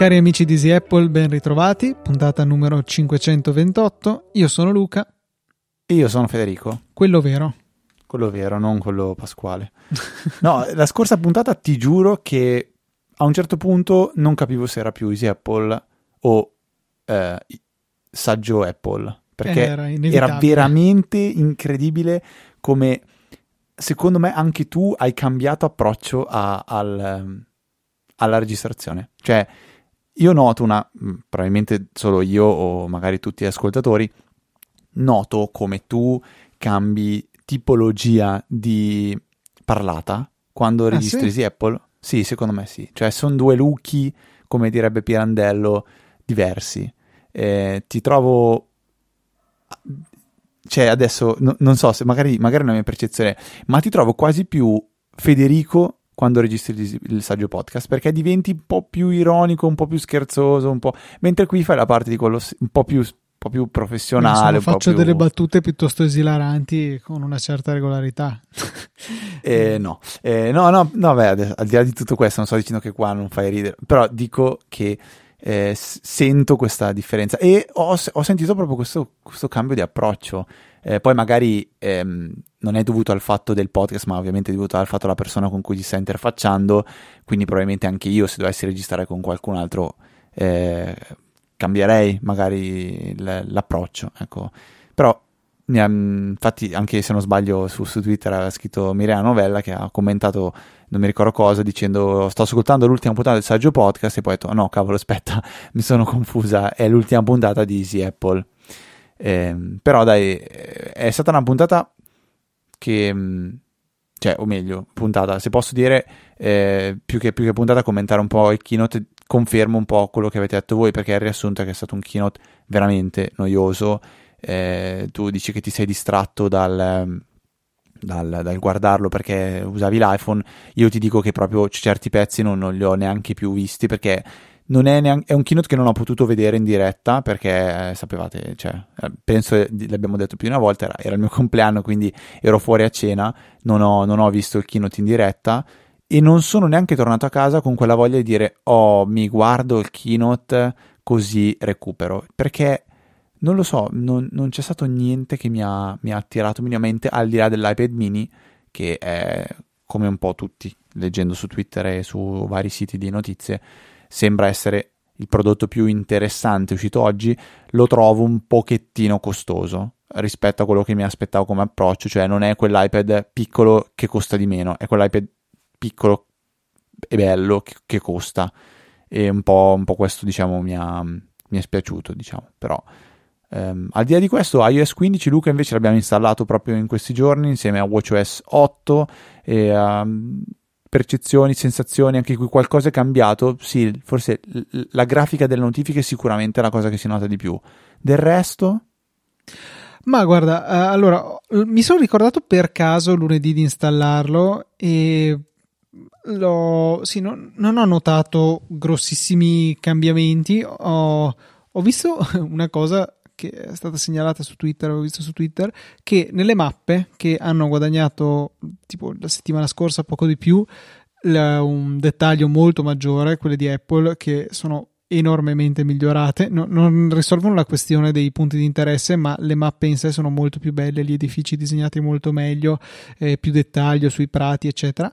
Cari amici di Easy Apple, ben ritrovati, puntata numero 528. Io sono Luca. E io sono Federico. Quello vero. Quello vero, non quello pasquale. no, la scorsa puntata ti giuro che a un certo punto non capivo se era più Easy Apple o eh, Saggio Apple. Perché era, era veramente incredibile come secondo me anche tu hai cambiato approccio a, al, alla registrazione. Cioè, io noto una, mm, probabilmente solo io o magari tutti gli ascoltatori, noto come tu cambi tipologia di parlata quando ah, registri sì? Apple. Sì, secondo me sì. Cioè, sono due looki, come direbbe Pirandello, diversi. Eh, ti trovo cioè adesso no, non so se magari, magari è una mia percezione, ma ti trovo quasi più Federico quando registri il saggio podcast perché diventi un po' più ironico, un po' più scherzoso, un po'... mentre qui fai la parte di quello un po' più, un po più professionale. Insomma, faccio più... delle battute piuttosto esilaranti con una certa regolarità. eh, no. Eh, no, no, no, beh, adesso, al di là di tutto questo, non sto dicendo che qua non fai ridere, però dico che eh, sento questa differenza e ho, ho sentito proprio questo, questo, cambio di approccio. Eh, poi magari ehm, non è dovuto al fatto del podcast, ma ovviamente è dovuto al fatto della persona con cui ti stai interfacciando, quindi probabilmente anche io se dovessi registrare con qualcun altro eh, cambierei magari l'approccio. Ecco. Però infatti anche se non sbaglio su, su Twitter aveva scritto Mireia Novella che ha commentato non mi ricordo cosa dicendo sto ascoltando l'ultima puntata del saggio podcast e poi ho detto no cavolo aspetta mi sono confusa è l'ultima puntata di Easy Apple eh, però dai è stata una puntata che cioè o meglio puntata se posso dire eh, più, che, più che puntata commentare un po' il keynote confermo un po' quello che avete detto voi perché il riassunto è che è stato un keynote veramente noioso eh, tu dici che ti sei distratto dal, dal, dal, guardarlo perché usavi l'iPhone, io ti dico che proprio certi pezzi non, non li ho neanche più visti perché è, neanche, è un keynote che non ho potuto vedere in diretta perché eh, sapevate, cioè, eh, penso l'abbiamo detto più di una volta, era, era, il mio compleanno quindi ero fuori a cena, non ho, non ho visto il keynote in diretta e non sono neanche tornato a casa con quella voglia di dire oh mi guardo il keynote così recupero. Perché non lo so, non, non c'è stato niente che mi ha, mi ha, attirato minimamente al di là dell'iPad mini, che è come un po' tutti, leggendo su Twitter e su vari siti di notizie, sembra essere il prodotto più interessante uscito oggi, lo trovo un pochettino costoso rispetto a quello che mi aspettavo come approccio, cioè non è quell'iPad piccolo che costa di meno, è quell'iPad piccolo e bello che, che costa. E un po', un po', questo diciamo mi, ha, mi è spiaciuto diciamo, però Um, al di là di questo, iOS 15 Luca invece l'abbiamo installato proprio in questi giorni insieme a WatchOS 8 e um, percezioni, sensazioni, anche qui qualcosa è cambiato. Sì, forse l- la grafica delle notifiche è sicuramente la cosa che si nota di più. Del resto... Ma guarda, uh, allora mi sono ricordato per caso lunedì di installarlo e l'ho, sì, non, non ho notato grossissimi cambiamenti. Ho, ho visto una cosa che è stata segnalata su Twitter, avevo visto su Twitter, che nelle mappe che hanno guadagnato tipo la settimana scorsa poco di più, la, un dettaglio molto maggiore, quelle di Apple, che sono enormemente migliorate, no, non risolvono la questione dei punti di interesse, ma le mappe in sé sono molto più belle, gli edifici disegnati molto meglio, eh, più dettaglio sui prati, eccetera.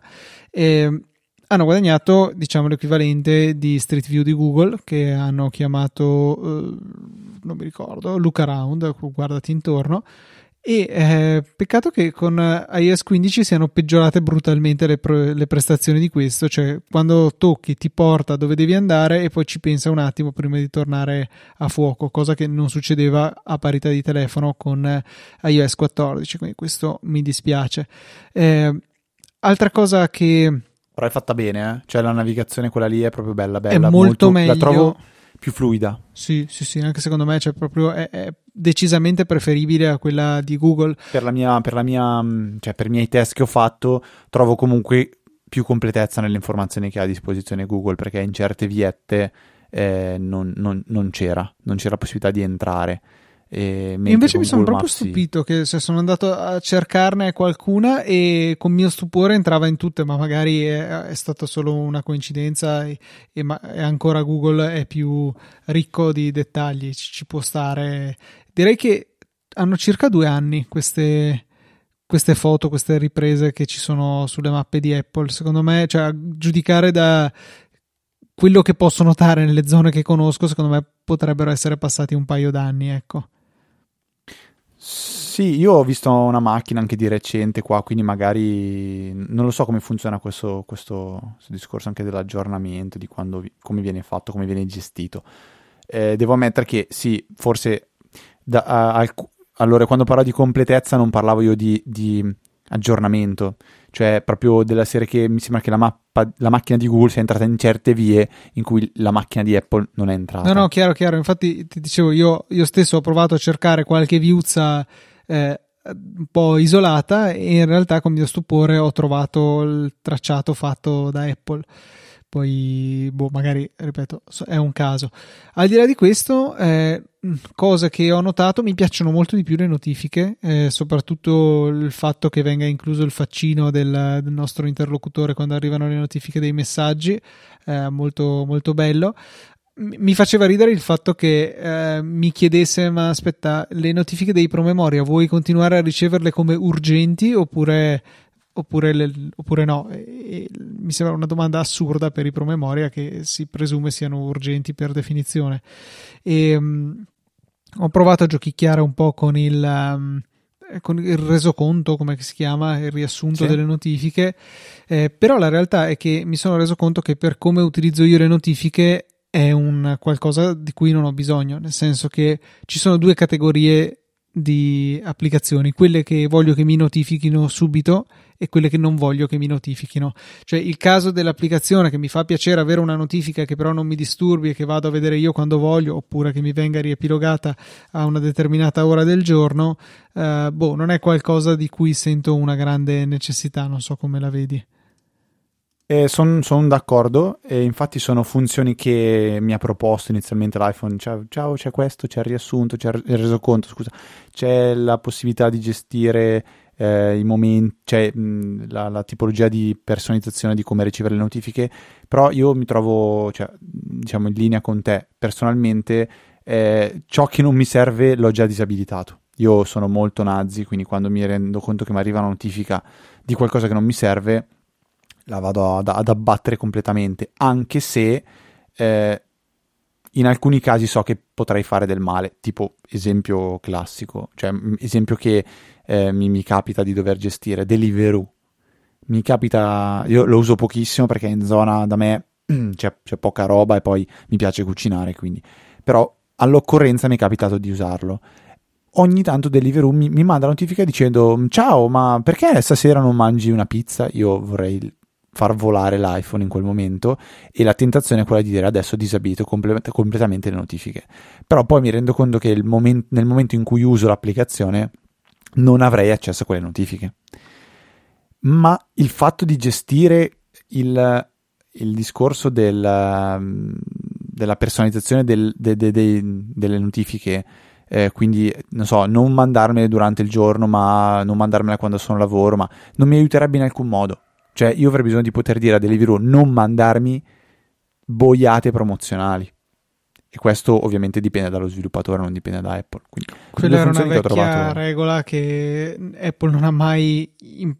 E, hanno guadagnato diciamo l'equivalente di Street View di Google che hanno chiamato eh, non mi ricordo Look Around guardati intorno e eh, peccato che con iOS 15 siano peggiorate brutalmente le, pre- le, prestazioni di questo, cioè quando tocchi ti porta dove devi andare e poi ci pensa un attimo prima di tornare a fuoco, cosa che non succedeva a parità di telefono con iOS 14, quindi questo mi dispiace. Eh, altra cosa che però è fatta bene, eh? Cioè la navigazione quella lì è proprio bella, bella. È molto, molto meglio. La trovo più fluida. Sì, sì, sì, anche secondo me cioè, proprio è, è, decisamente preferibile a quella di Google. Per la mia, per la mia, mm, cioè per i miei test che ho fatto, trovo comunque più completezza nelle informazioni che ha a disposizione Google, perché in certe viette eh, non, non, non, c'era, non c'era possibilità di entrare. E invece mi sono proprio stupito che se sono andato a cercarne qualcuna e con mio stupore entrava in tutte, ma magari è, è stata solo una coincidenza e, e, ma, e, ancora Google è più ricco di dettagli, ci, ci, può stare. Direi che hanno circa due anni queste, queste foto, queste riprese che ci sono sulle mappe di Apple. Secondo me, cioè, a giudicare da quello che posso notare nelle zone che conosco, secondo me potrebbero essere passati un paio d'anni, ecco. Sì, io ho visto una macchina anche di recente qua, quindi magari non lo so come funziona questo, questo, discorso anche dell'aggiornamento, di quando, come viene fatto, come viene gestito. Eh, devo ammettere che sì, forse da, a, a, allora quando parlo di completezza non parlavo io di, di aggiornamento, cioè proprio della serie che mi sembra che la, mappa, la macchina di Google sia entrata in certe vie in cui la macchina di Apple non è entrata. No, no, chiaro, chiaro. Infatti ti dicevo, io, io stesso ho provato a cercare qualche viuzza eh, un po' isolata e in realtà con mio stupore ho trovato il tracciato fatto da Apple poi boh, magari ripeto è un caso al di là di questo eh, cosa che ho notato mi piacciono molto di più le notifiche eh, soprattutto il fatto che venga incluso il faccino del, del nostro interlocutore quando arrivano le notifiche dei messaggi eh, molto molto bello mi faceva ridere il fatto che eh, mi chiedesse ma aspetta le notifiche dei promemoria vuoi continuare a riceverle come urgenti oppure oppure, le, oppure no? E, mi sembra una domanda assurda per i promemoria che si presume siano urgenti per definizione. E, um, ho provato a giochicchiare un po' con il, um, con il resoconto, come si chiama, il riassunto sì. delle notifiche, eh, però la realtà è che mi sono reso conto che per come utilizzo io le notifiche è un qualcosa di cui non ho bisogno, nel senso che ci sono due categorie di applicazioni, quelle che voglio che mi notifichino subito e quelle che non voglio che mi notifichino. Cioè il caso dell'applicazione che mi fa piacere avere una notifica che però non mi disturbi e che vado a vedere io quando voglio, oppure che mi venga riepilogata a una determinata ora del giorno, eh, boh, non è qualcosa di cui sento una grande necessità, non so come la vedi. Eh, sono son d'accordo, e infatti sono funzioni che mi ha proposto inizialmente l'iPhone. Ciao, ciao, c'è questo, c'è il riassunto, c'è il resoconto, scusa, c'è la possibilità di gestire eh, i momenti, cioè mh, la, la, tipologia di personalizzazione di come ricevere le notifiche, però io mi trovo, cioè, diciamo, in linea con te. Personalmente, eh, ciò che non mi serve l'ho già disabilitato. Io sono molto nazi, quindi quando mi rendo conto che mi arriva una notifica di qualcosa che non mi serve la vado ad, ad abbattere completamente, anche se eh, in alcuni casi so che potrei fare del male, tipo esempio classico, cioè esempio che eh, mi, mi, capita di dover gestire, Deliveroo. Mi capita, io lo uso pochissimo perché in zona da me c'è, c'è poca roba e poi mi piace cucinare, quindi, però all'occorrenza mi è capitato di usarlo. Ogni tanto Deliveroo mi, mi, manda notifica dicendo ciao ma perché stasera non mangi una pizza? Io vorrei far volare l'iPhone in quel momento e la tentazione è quella di dire adesso disabilito comple- completamente le notifiche. Però poi mi rendo conto che moment- nel momento in cui uso l'applicazione non avrei accesso a quelle notifiche. Ma il fatto di gestire il, il discorso del, della personalizzazione del, de, de, de, delle notifiche, eh, quindi non so, non mandarmele durante il giorno, ma non mandarmele quando sono a lavoro, ma non mi aiuterebbe in alcun modo. Cioè, io avrei bisogno di poter dire a Deliveroo non mandarmi boiate promozionali. E questo ovviamente dipende dallo sviluppatore, non dipende da Apple. Quindi, Quella era una vecchia trovato... regola che Apple non ha mai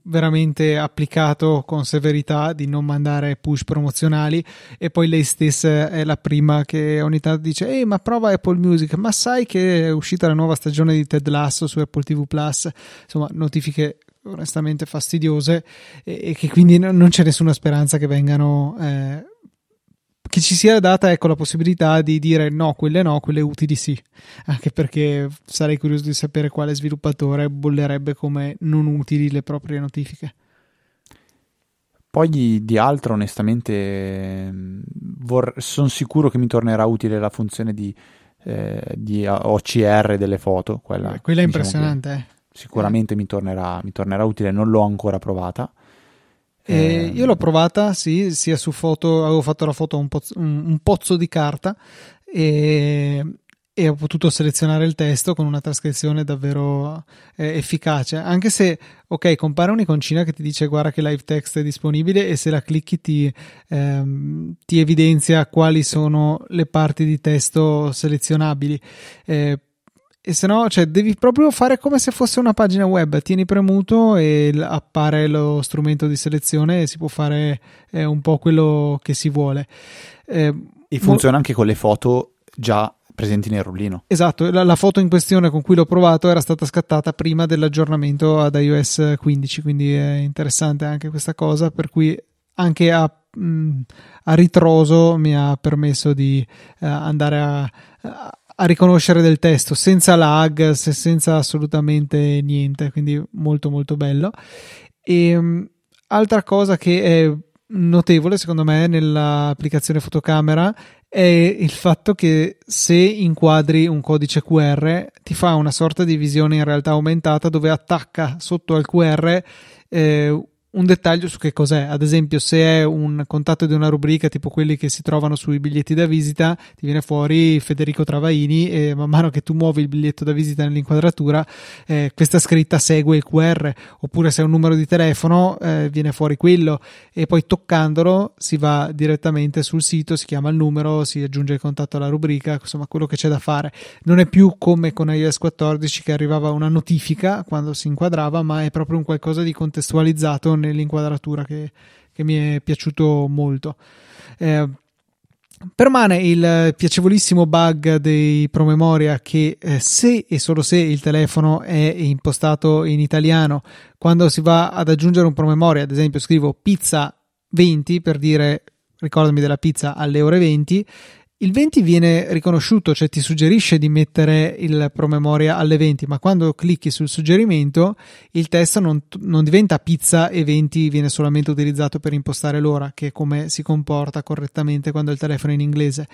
veramente applicato con severità di non mandare push promozionali e poi lei stessa è la prima che ogni tanto dice ehi ma prova Apple Music, ma sai che è uscita la nuova stagione di Ted Lasso su Apple TV Plus? Insomma, notifiche onestamente fastidiose e, e che quindi no, non c'è nessuna speranza che vengano eh, che ci sia data ecco la possibilità di dire no, quelle no, quelle utili sì, anche perché sarei curioso di sapere quale sviluppatore bollerebbe come non utili le proprie notifiche. Poi di, altro, onestamente, vor- sono sicuro che mi tornerà utile la funzione di, eh, di OCR delle foto. Quella, Beh, quella è diciamo impressionante. Che... Sicuramente mi tornerà, mi tornerà utile, non l'ho ancora provata. Eh, io l'ho provata, sì, sia su foto, avevo fatto la foto a un, pozzo, un pozzo di carta e, e, ho potuto selezionare il testo con una trascrizione davvero eh, efficace. Anche se, ok, compare un'iconcina che ti dice guarda che live text è disponibile e se la clicchi ti, ehm, ti evidenzia quali sono le parti di testo selezionabili. Eh, e se no, cioè, devi proprio fare come se fosse una pagina web. Tieni premuto e appare lo strumento di selezione e si può fare eh, un po' quello che si vuole. Eh, e funziona mo- anche con le foto già presenti nel rullino. Esatto, la, la, foto in questione con cui l'ho provato era stata scattata prima dell'aggiornamento ad iOS 15, quindi è interessante anche questa cosa, per cui anche a, mh, a ritroso mi ha permesso di uh, andare a, a a riconoscere del testo senza lag, senza assolutamente niente, quindi molto molto bello. E um, altra cosa che è notevole secondo me nell'applicazione fotocamera è il fatto che se inquadri un codice QR ti fa una sorta di visione in realtà aumentata dove attacca sotto al QR eh, un dettaglio su che cos'è. Ad esempio, se è un contatto di una rubrica tipo quelli che si trovano sui biglietti da visita, ti viene fuori Federico Travaini e man mano che tu muovi il biglietto da visita nell'inquadratura, eh, questa scritta segue il QR. Oppure se è un numero di telefono, eh, viene fuori quello e poi toccandolo si va direttamente sul sito, si chiama il numero, si aggiunge il contatto alla rubrica, insomma quello che c'è da fare. Non è più come con iOS 14 che arrivava una notifica quando si inquadrava, ma è proprio un qualcosa di contestualizzato nell'inquadratura che, che mi è piaciuto molto. Eh, Permane il piacevolissimo bug dei promemoria che eh, se e solo se il telefono è impostato in italiano, quando si va ad aggiungere un promemoria, ad esempio scrivo pizza 20 per dire ricordami della pizza alle ore 20, il 20 viene riconosciuto, cioè ti suggerisce di mettere il promemoria alle 20, ma quando clicchi sul suggerimento il testo non, non, diventa pizza e 20 viene solamente utilizzato per impostare l'ora, che è come si comporta correttamente quando il telefono è in inglese,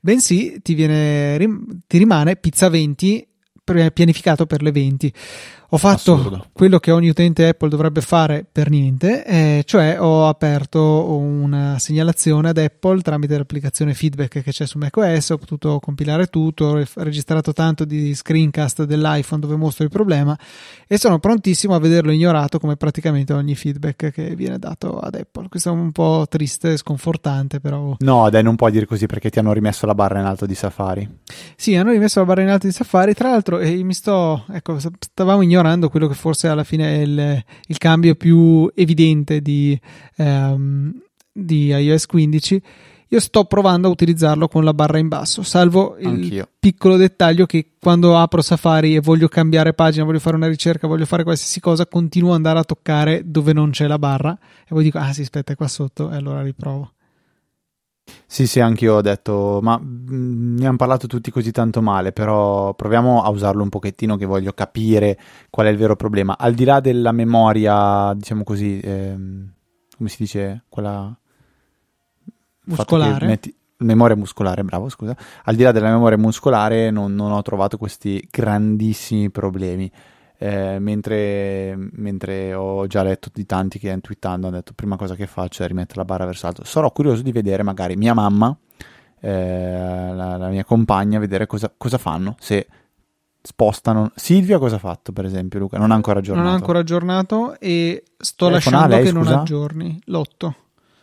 bensì ti, viene, ti rimane pizza 20 pianificato per le 20. Ho fatto Assurdo. quello che ogni utente Apple dovrebbe fare per niente, eh, cioè ho aperto una segnalazione ad Apple tramite l'applicazione feedback che c'è su macOS, ho potuto compilare tutto, ho registrato tanto di screencast dell'iPhone dove mostro il problema e sono prontissimo a vederlo ignorato come praticamente ogni feedback che viene dato ad Apple. Questo è un po' triste e sconfortante, però. No, dai, non puoi dire così perché ti hanno rimesso la barra in alto di Safari. Sì, hanno rimesso la barra in alto di Safari. Tra l'altro, eh, mi sto, ecco, stavamo ignorando ignorando quello che forse alla fine è il, il cambio più evidente di, um, di iOS 15 io sto provando a utilizzarlo con la barra in basso, salvo il Anch'io. piccolo dettaglio che quando apro Safari e voglio cambiare pagina, voglio fare una ricerca, voglio fare qualsiasi cosa, continuo ad andare a toccare dove non c'è la barra e poi dico, ah sì, aspetta, è qua sotto e allora riprovo. Sì, sì, anche io ho detto, ma mm, mi hanno parlato tutti così tanto male, però proviamo a usarlo un pochettino che voglio capire qual è il vero problema. Al di là della memoria, diciamo così, ehm, come si dice, quella... Muscolare. Metti... Memoria muscolare, bravo, scusa. Al di là della memoria muscolare non, non ho trovato questi grandissimi problemi. Eh, mentre, mentre, ho già letto di tanti che twittando hanno detto prima cosa che faccio è rimettere la barra verso l'alto. Sarò curioso di vedere magari mia mamma eh, la, la, mia compagna vedere cosa, cosa, fanno se spostano. Silvia cosa ha fatto per esempio Luca? Non ha ancora aggiornato. Non ha ancora aggiornato e sto lasciando lei, che scusa? non aggiorni. L'otto.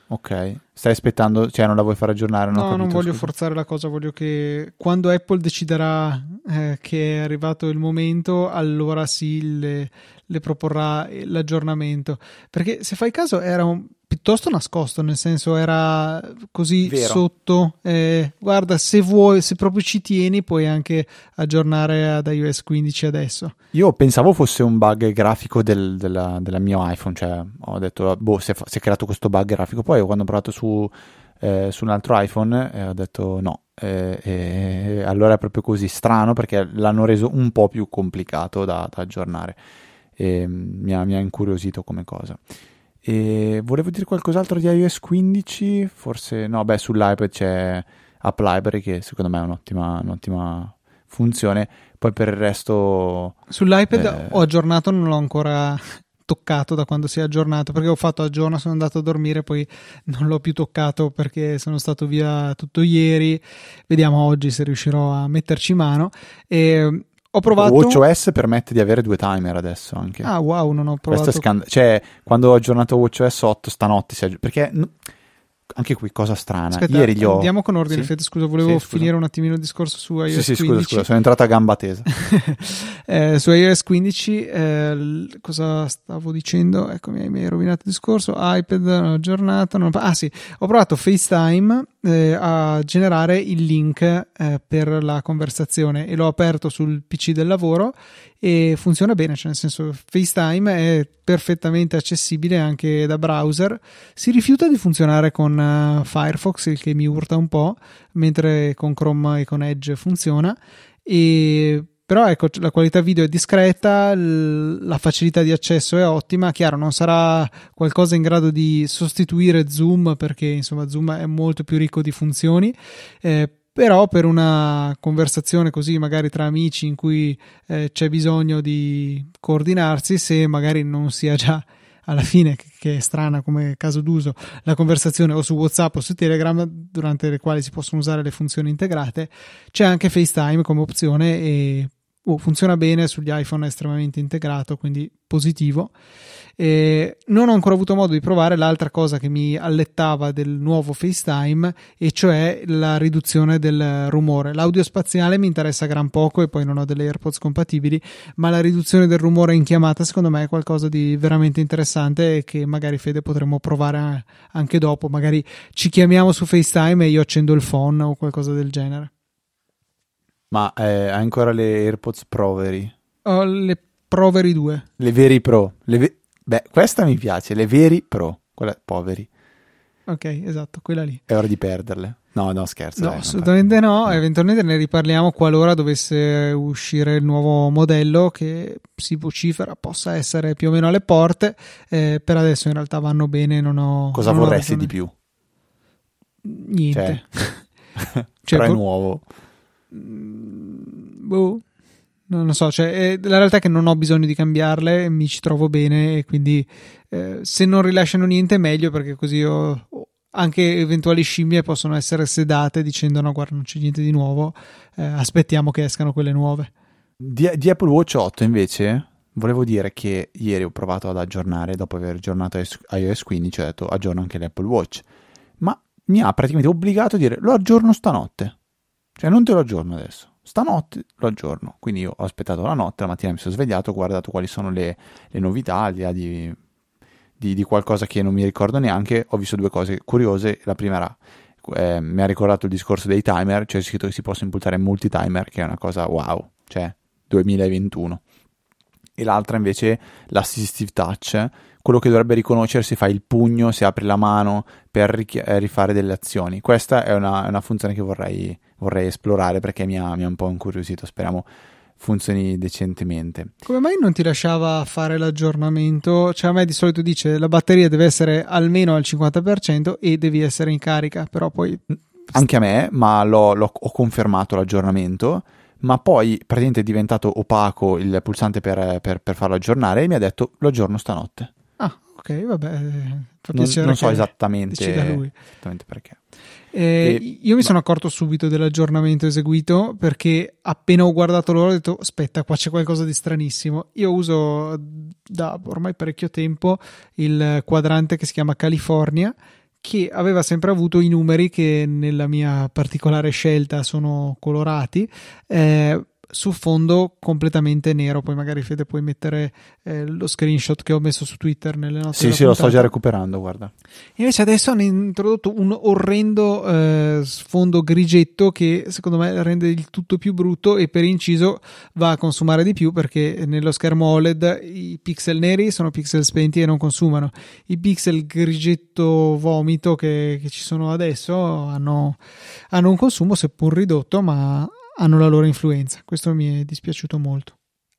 Ok, stai aspettando, cioè non la vuoi far aggiornare? Non no, non voglio scusa. forzare la cosa, voglio che quando Apple deciderà eh, che è arrivato il momento, allora sì le, le proporrà l'aggiornamento. Perché se fai caso era un, piuttosto nascosto, nel senso era così Vero. sotto. Eh, guarda, se vuoi, se proprio ci tieni, puoi anche aggiornare ad iOS 15 adesso. Io pensavo fosse un bug grafico del, della, della mio iPhone, cioè ho detto, boh, si è, si è creato questo bug grafico. Poi quando ho provato su, eh, su un altro iPhone eh, ho detto no. Eh, allora è proprio così strano perché l'hanno reso un po' più complicato da, da aggiornare e mi ha, mi ha incuriosito come cosa. E volevo dire qualcos'altro di iOS 15? Forse no, beh, sull'iPad c'è App Library che secondo me è un'ottima, un'ottima funzione. Poi per il resto. Sull'iPad eh... ho aggiornato, non l'ho ancora toccato da quando si è aggiornato perché ho fatto aggiorno sono andato a dormire poi non l'ho più toccato perché sono stato via tutto ieri. Vediamo oggi se riuscirò a metterci mano. E ho provato WatchOS permette di avere due timer adesso anche. Ah wow non ho provato questo è scand- cioè quando ho aggiornato WatchOS 8 stanotte si aggi- perché anche qui cosa strana. Aspetta, Ieri gli ho... Andiamo con ordine, sì? Fede, scusa, volevo sì, scusa. finire un attimino il discorso su iOS sì, sì, 15. Scusa, scusa, sono entrato a gamba tesa. eh, su iOS 15, eh, cosa stavo dicendo? Ecco, mi hai rovinato il discorso. iPad aggiornato. Non... Ah sì, ho provato FaceTime eh, a generare il link eh, per la conversazione e l'ho aperto sul PC del lavoro e funziona bene, cioè nel senso FaceTime è perfettamente accessibile anche da browser. Si rifiuta di funzionare con uh, Firefox, il che mi urta un po', mentre con Chrome e con Edge funziona. E però ecco la qualità video è discreta, la facilità di accesso è ottima, chiaro non sarà qualcosa in grado di sostituire Zoom perché insomma Zoom è molto più ricco di funzioni, eh, però per una conversazione così magari tra amici in cui eh, c'è bisogno di coordinarsi se magari non sia già alla fine che è strana come caso d'uso la conversazione o su whatsapp o su telegram durante le quali si possono usare le funzioni integrate c'è anche facetime come opzione e oh, funziona bene sugli iphone è estremamente integrato quindi positivo eh, non ho ancora avuto modo di provare l'altra cosa che mi allettava del nuovo FaceTime, e cioè la riduzione del rumore. L'audio spaziale mi interessa gran poco e poi non ho delle AirPods compatibili, ma la riduzione del rumore in chiamata secondo me è qualcosa di veramente interessante e che magari Fede potremmo provare anche dopo. Magari ci chiamiamo su FaceTime e io accendo il phone o qualcosa del genere. Ma eh, hai ancora le AirPods Proveri? Ho le Proveri 2. Le veri Pro. Le ve- Beh, questa mi piace, le veri pro, quelle poveri. Ok, esatto, quella lì. È ora di perderle. No, no, scherzo. No, dai, assolutamente no. Eventualmente ne riparliamo qualora dovesse uscire il nuovo modello che si vocifera possa essere più o meno alle porte. Eh, per adesso in realtà vanno bene. Non ho. Cosa non vorresti ho di più? Niente. Cioè, cioè nuovo. Boh non lo so, cioè, eh, la realtà è che non ho bisogno di cambiarle, mi ci trovo bene e quindi eh, se non rilasciano niente meglio perché così ho, anche eventuali scimmie possono essere sedate dicendo no guarda non c'è niente di nuovo, eh, aspettiamo che escano quelle nuove. Di, di, Apple Watch 8 invece volevo dire che ieri ho provato ad aggiornare dopo aver aggiornato iOS 15 ho detto aggiorno anche l'Apple Watch ma mi ha praticamente obbligato a dire lo aggiorno stanotte cioè non te lo aggiorno adesso stanotte lo aggiorno. Quindi io ho aspettato la notte, la mattina mi sono svegliato, ho guardato quali sono le, le novità, al di là di, di, qualcosa che non mi ricordo neanche. Ho visto due cose curiose. La prima era, eh, mi ha ricordato il discorso dei timer, cioè scritto che si possono imputare multi-timer, che è una cosa wow, cioè 2021. E l'altra invece l'assistive touch, quello che dovrebbe riconoscere se fai il pugno, se apri la mano per rifare delle azioni. Questa è una, è una funzione che vorrei, vorrei esplorare perché mi ha, mi ha un po' incuriosito. Speriamo funzioni decentemente. Come mai non ti lasciava fare l'aggiornamento? Cioè a me di solito dice la batteria deve essere almeno al 50% e devi essere in carica, però poi... Anche a me, ma l'ho, l'ho, ho confermato l'aggiornamento, ma poi praticamente è diventato opaco il pulsante per, per, per farlo aggiornare e mi ha detto lo aggiorno stanotte. Ah, ok, vabbè. Fa non, non so esattamente, esattamente perché. Eh, e, io mi ma... sono accorto subito dell'aggiornamento eseguito perché appena ho guardato loro ho detto aspetta qua c'è qualcosa di stranissimo. Io uso da ormai parecchio tempo il quadrante che si chiama California che aveva sempre avuto i numeri che nella mia particolare scelta sono colorati eh, su fondo completamente nero. Poi magari Fede puoi mettere eh, lo screenshot che ho messo su Twitter nelle note. Sì, sì, puntata. lo sto già recuperando, guarda. Invece adesso hanno introdotto un orrendo eh, sfondo grigetto che secondo me rende il tutto più brutto e per inciso va a consumare di più perché nello schermo OLED i pixel neri sono pixel spenti e non consumano. I pixel grigetto vomito che, che ci sono adesso hanno, hanno un consumo seppur ridotto ma hanno la loro influenza. Questo mi è dispiaciuto molto.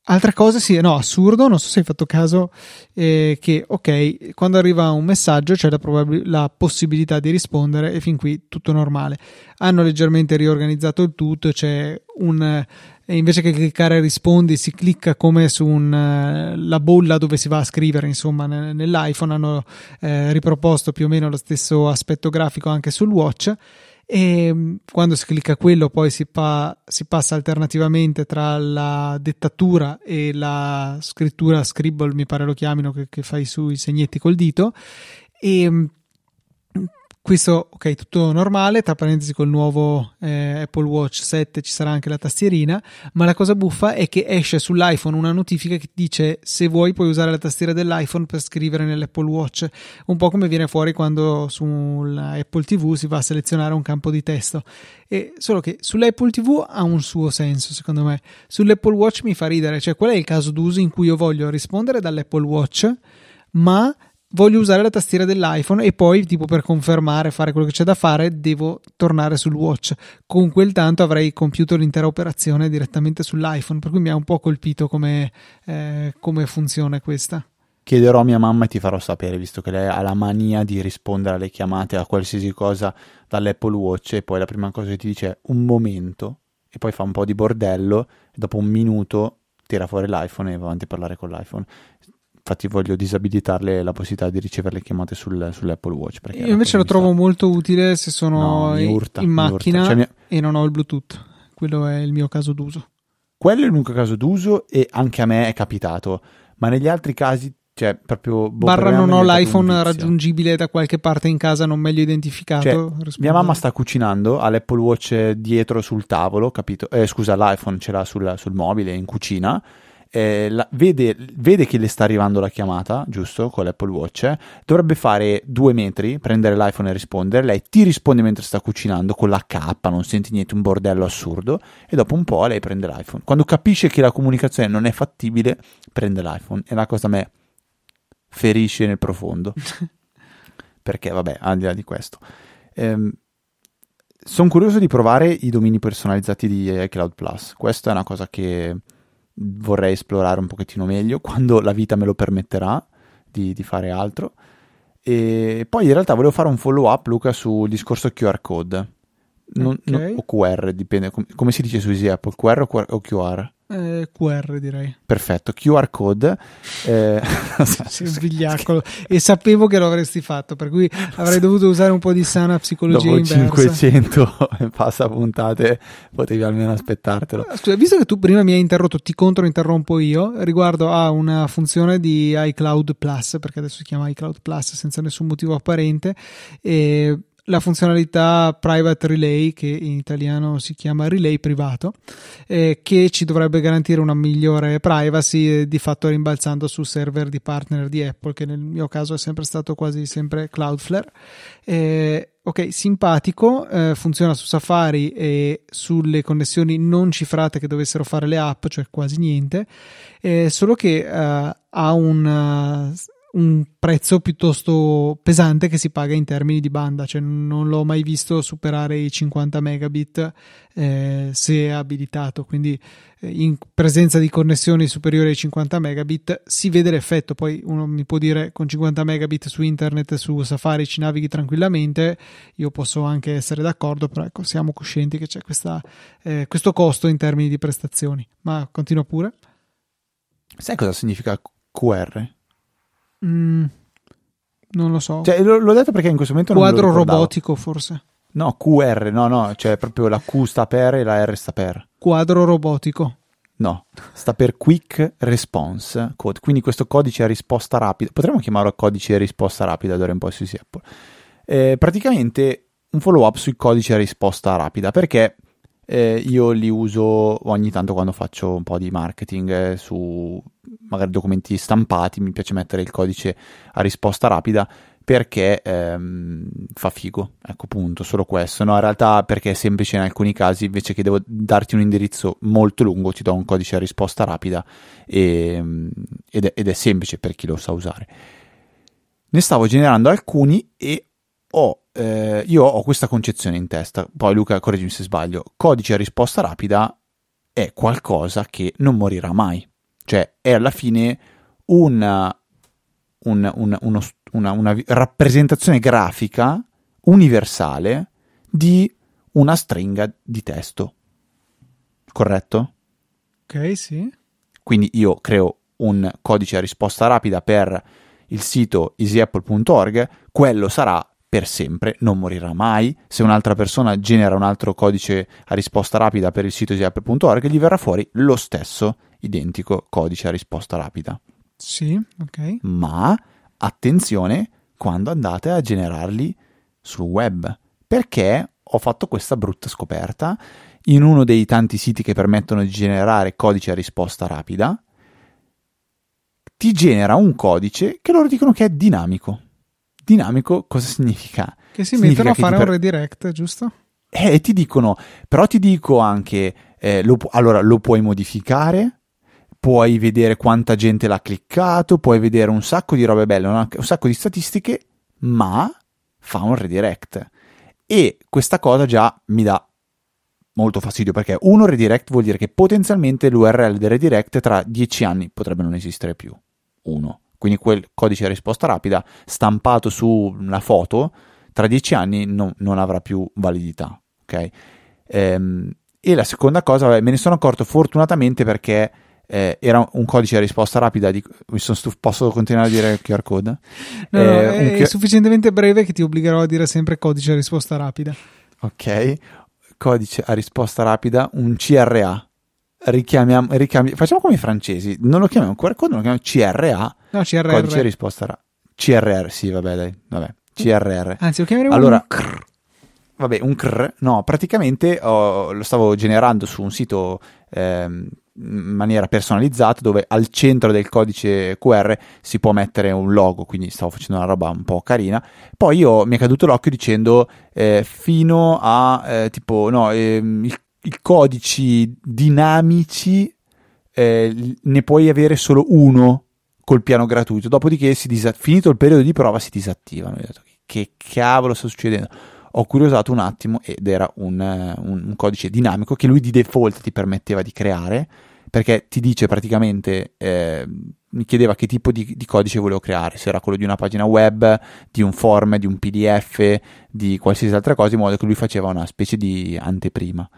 Altre cose sì, no, assurdo, non so se hai fatto caso eh, che, ok, quando arriva un messaggio c'è la, probab- la, possibilità di rispondere e fin qui tutto normale. Hanno leggermente riorganizzato il tutto, c'è un... invece che cliccare rispondi si clicca come su un, la bolla dove si va a scrivere, insomma, nell'iPhone hanno eh, riproposto più o meno lo stesso aspetto grafico anche sul watch e mm, quando si clicca quello poi si, pa- si, passa alternativamente tra la dettatura e la scrittura scribble mi pare lo chiamino che, che fai sui segnetti col dito. E questo, ok, tutto normale, tra parentesi col nuovo eh, Apple Watch 7 ci sarà anche la tastierina, ma la cosa buffa è che esce sull'iPhone una notifica che dice se vuoi puoi usare la tastiera dell'iPhone per scrivere nell'Apple Watch, un po' come viene fuori quando sull'Apple TV si va a selezionare un campo di testo. E solo che sull'Apple TV ha un suo senso, secondo me. Sull'Apple Watch mi fa ridere, cioè qual è il caso d'uso in cui io voglio rispondere dall'Apple Watch, ma voglio usare la tastiera dell'iPhone e poi, tipo per confermare, fare quello che c'è da fare, devo tornare sul watch. Con quel tanto avrei compiuto l'intera operazione direttamente sull'iPhone, per cui mi ha un po' colpito come, eh, come funziona questa. Chiederò a mia mamma e ti farò sapere, visto che lei ha la mania di rispondere alle chiamate a qualsiasi cosa dall'Apple Watch e poi la prima cosa che ti dice è un momento e poi fa un po' di bordello e dopo un minuto tira fuori l'iPhone e va avanti a parlare con l'iPhone infatti voglio disabilitarle la possibilità di ricevere le chiamate sul, sull'Apple Watch. Io invece lo trovo molto utile se sono no, urta, in macchina cioè, mi... e non ho il Bluetooth. Quello è il mio caso d'uso. Quello è l'unico caso d'uso e anche a me è capitato, ma negli altri casi cioè proprio boh, barra non ho l'iPhone raggiungibile da qualche parte in casa non meglio identificato cioè, mia mamma sta cucinando ha l'Apple Watch dietro sul tavolo capito eh, scusa l'iPhone ce l'ha sul, sul mobile in cucina eh, la, vede, vede, che le sta arrivando la chiamata, giusto, con l'Apple Watch, dovrebbe fare due metri, prendere l'iPhone e rispondere, lei ti risponde mentre sta cucinando con la K, non senti niente, un bordello assurdo, e dopo un po' lei prende l'iPhone. Quando capisce che la comunicazione non è fattibile, prende l'iPhone, e la cosa a me ferisce nel profondo. Perché, vabbè, al di là di questo. Ehm, sono curioso di provare i domini personalizzati di iCloud Plus. Questa è una cosa che vorrei esplorare un pochettino meglio quando la vita me lo permetterà di, di fare altro. E poi in realtà volevo fare un follow up, Luca, sul discorso QR code. Non, okay. non, o QR, dipende com- come si dice su Easy Apple, QR o, QR, o QR? Eh, QR direi. Perfetto, QR code. Eh... Svigliacolo e sapevo che lo avresti fatto, per cui avrei dovuto usare un po' di sana psicologia Dopo inversa. 500 e passa puntate, potevi almeno aspettartelo. Scusa, visto che tu prima mi hai interrotto, ti controinterrompo io riguardo a una funzione di iCloud Plus, perché adesso si chiama iCloud Plus senza nessun motivo apparente. E la funzionalità Private Relay, che in italiano si chiama relay privato, eh, che ci dovrebbe garantire una migliore privacy, eh, di fatto rimbalzando su server di partner di Apple, che nel mio caso è sempre stato quasi sempre Cloudflare. Eh, ok, simpatico, eh, funziona su Safari e sulle connessioni non cifrate che dovessero fare le app, cioè quasi niente, eh, solo che eh, ha un un prezzo piuttosto pesante che si paga in termini di banda, cioè non l'ho mai visto superare i 50 megabit eh, se abilitato, quindi eh, in presenza di connessioni superiori ai 50 megabit si vede l'effetto, poi uno mi può dire con 50 megabit su internet su Safari ci navighi tranquillamente, io posso anche essere d'accordo, però ecco siamo coscienti che c'è questa, eh, questo costo in termini di prestazioni, ma continua pure. Sai cosa significa QR? Mm, non lo so. Cioè, l- l'ho detto perché in questo momento non Quadro robotico, forse. No, QR, no, no, cioè proprio la Q sta per e la R sta per. Quadro robotico. No, sta per Quick Response Code, quindi questo codice a risposta rapida, potremmo chiamarlo codice a risposta rapida d'ora in poi su Apple. Eh, praticamente un follow up sui codici a risposta rapida, perché eh, io li uso ogni tanto quando faccio un po' di marketing eh, su magari documenti stampati, mi piace mettere il codice a risposta rapida perché ehm, fa figo, ecco punto, solo questo. No, in realtà perché è semplice in alcuni casi, invece che devo darti un indirizzo molto lungo, ti do un codice a risposta rapida e, ehm, ed, è, ed, è, semplice per chi lo sa usare. Ne stavo generando alcuni e ho, eh, io ho questa concezione in testa, poi Luca correggimi se sbaglio, codice a risposta rapida è qualcosa che non morirà mai cioè è alla fine una, un, un, uno, una, una rappresentazione grafica universale di una stringa di testo. Corretto? Ok, sì. Quindi io creo un codice a risposta rapida per il sito easyapple.org, quello sarà per sempre, non morirà mai. Se un'altra persona genera un altro codice a risposta rapida per il sito easyapple.org, gli verrà fuori lo stesso identico codice a risposta rapida. Sì, ok. Ma attenzione quando andate a generarli sul web, perché ho fatto questa brutta scoperta in uno dei tanti siti che permettono di generare codice a risposta rapida, ti genera un codice che loro dicono che è dinamico. Dinamico cosa significa? Che si mettono a fare ti un per- redirect, giusto? Eh, ti dicono, però ti dico anche, eh, lo allora lo puoi modificare, puoi vedere quanta gente l'ha cliccato, puoi vedere un sacco di robe belle, un, un sacco di statistiche, ma fa un redirect. E questa cosa già mi dà molto fastidio perché uno redirect vuol dire che potenzialmente l'URL del redirect tra dieci anni potrebbe non esistere più. Uno. Quindi quel codice a risposta rapida stampato su una foto tra dieci anni non, non avrà più validità. Ok? Ehm, e la seconda cosa, me ne sono accorto fortunatamente perché eh, era un codice a risposta rapida. Di, stuf- posso continuare a dire QR code? No, no, Eh, un è Q- sufficientemente breve che ti obbligherò a dire sempre codice a risposta rapida. Ok, codice a risposta rapida, un CRA. Richiamiamo, richiami- facciamo come i francesi, non lo chiamiamo QR code, lo chiamiamo CRA, No, CRR. codice risposta rapida. CRR, sì, vabbè, dai, vabbè, CRR. Anzi, lo chiameremo Allora, un crr. Vabbè, un CR, no, praticamente oh, lo stavo generando su un sito ehm, in maniera personalizzata dove al centro del codice QR si può mettere un logo, quindi stavo facendo una roba un po' carina. Poi io mi è caduto l'occhio dicendo eh, fino a eh, tipo, no, ehm, il- i codici dinamici eh, ne puoi avere solo uno col piano gratuito, dopodiché si disa- finito il periodo di prova si disattivano. Detto, che cavolo sta succedendo? Ho curiosato un attimo ed era un, un- un codice dinamico che lui di default ti permetteva di creare perché ti dice praticamente, eh, mi chiedeva che tipo di, di codice volevo creare, se era quello di una pagina web, di un form, di un PDF, di qualsiasi altra cosa, in modo che lui faceva una specie di anteprima.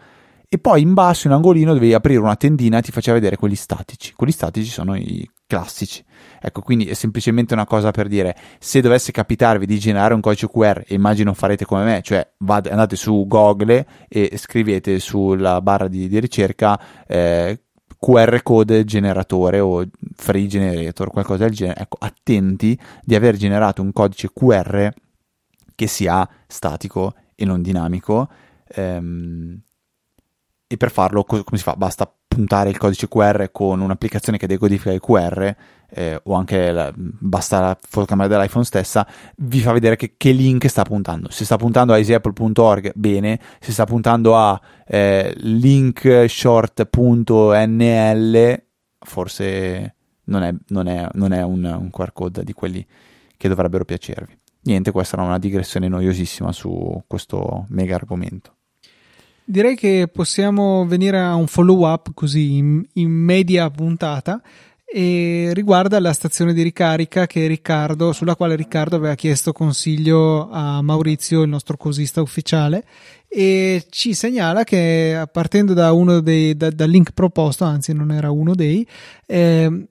E poi in basso, in angolino, dovevi aprire una tendina e ti faceva vedere quelli statici. Quelli statici sono i classici. Ecco, quindi è semplicemente una cosa per dire, se dovesse capitarvi di generare un codice QR, immagino farete come me, cioè vade- andate su Google e scrivete sulla barra di, di ricerca eh, QR code generatore o free generator, qualcosa del genere. Ecco, attenti di aver generato un codice QR che sia statico e non dinamico. Ehm, e per farlo co- come si fa? Basta puntare il codice QR con un'applicazione che decodifica il QR eh, o anche la- basta la fotocamera dell'iPhone stessa vi fa vedere che, che link sta puntando. Se sta puntando a easyapple.org bene. Se sta puntando a eh, linkshort.nl forse non è, non è- non è un, un QR code di quelli che dovrebbero piacervi. Niente questa era una digressione noiosissima su questo mega argomento Direi che possiamo venire a un follow up così in, in media puntata e riguarda la stazione di ricarica che Riccardo, sulla quale Riccardo aveva chiesto consiglio a Maurizio, il nostro cosista ufficiale, e ci segnala che partendo da uno dei, da- dal link proposto, anzi non era uno dei, ehm,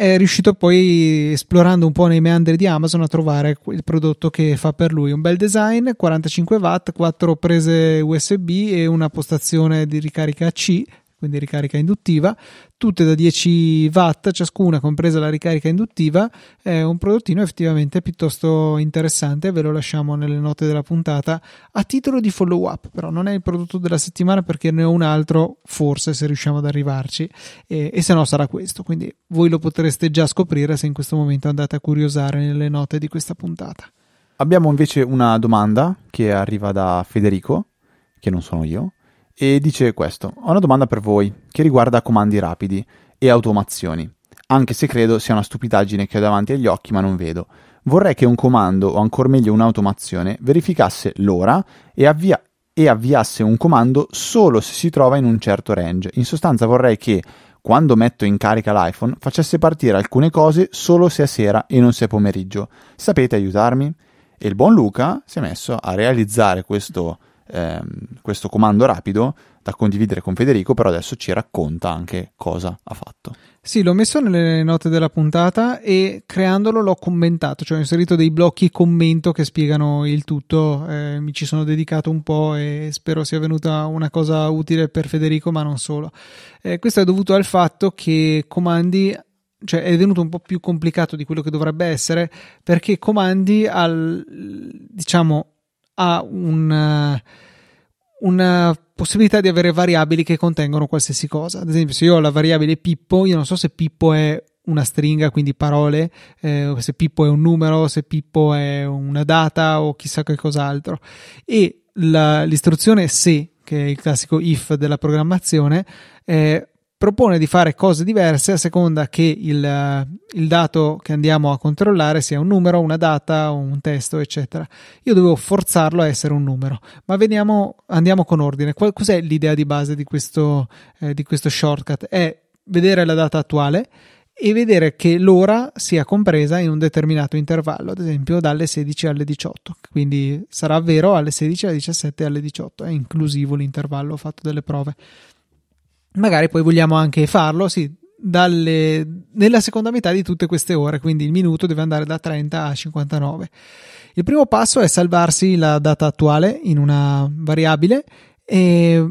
è riuscito poi esplorando un po' nei meandri di Amazon a trovare il prodotto che fa per lui. Un bel design, 45 watt, 4 prese USB e una postazione di ricarica AC, quindi ricarica induttiva, tutte da 10 watt ciascuna, compresa la ricarica induttiva. È un prodottino effettivamente piuttosto interessante, ve lo lasciamo nelle note della puntata a titolo di follow up, però non è il prodotto della settimana perché ne ho un altro, forse se riusciamo ad arrivarci, e, e se no sarà questo. Quindi voi lo potreste già scoprire se in questo momento andate a curiosare nelle note di questa puntata. Abbiamo invece una domanda che arriva da Federico, che non sono io, e dice questo: Ho una domanda per voi che riguarda comandi rapidi e automazioni, anche se credo sia una stupidaggine che ho davanti agli occhi ma non vedo. Vorrei che un comando, o ancora meglio un'automazione, verificasse l'ora e, avvia- e avviasse un comando solo se si trova in un certo range. In sostanza vorrei che quando metto in carica l'iPhone facesse partire alcune cose solo se è sera e non se è pomeriggio. Sapete aiutarmi? E il buon Luca si è messo a realizzare questo, ehm, questo comando rapido da condividere con Federico, però adesso ci racconta anche cosa ha fatto. Sì, l'ho messo nelle note della puntata e creandolo l'ho commentato, cioè ho inserito dei blocchi commento che spiegano il tutto, eh, mi ci sono dedicato un po' e spero sia venuta una cosa utile per Federico, ma non solo. Eh, questo è dovuto al fatto che comandi cioè è venuto un po' più complicato di quello che dovrebbe essere perché comandi al diciamo ha un una possibilità di avere variabili che contengono qualsiasi cosa. Ad esempio, se io ho la variabile Pippo, io non so se Pippo è una stringa, quindi parole, eh, se Pippo è un numero, se Pippo è una data o chissà che cos'altro. E la, l'istruzione se, che è il classico if della programmazione, eh, propone di fare cose diverse a seconda che il, il, dato che andiamo a controllare sia un numero, una data, un testo, eccetera. Io dovevo forzarlo a essere un numero, ma veniamo, andiamo con ordine. Qual, cos'è l'idea di base di questo, eh, di questo shortcut? È vedere la data attuale e vedere che l'ora sia compresa in un determinato intervallo, ad esempio dalle 16 alle 18. Quindi sarà vero alle 16, alle 17 e alle 18. È inclusivo l'intervallo, ho fatto delle prove magari poi vogliamo anche farlo, sì, dalle, nella seconda metà di tutte queste ore, quindi il minuto deve andare da 30 a 59. Il primo passo è salvarsi la data attuale in una variabile e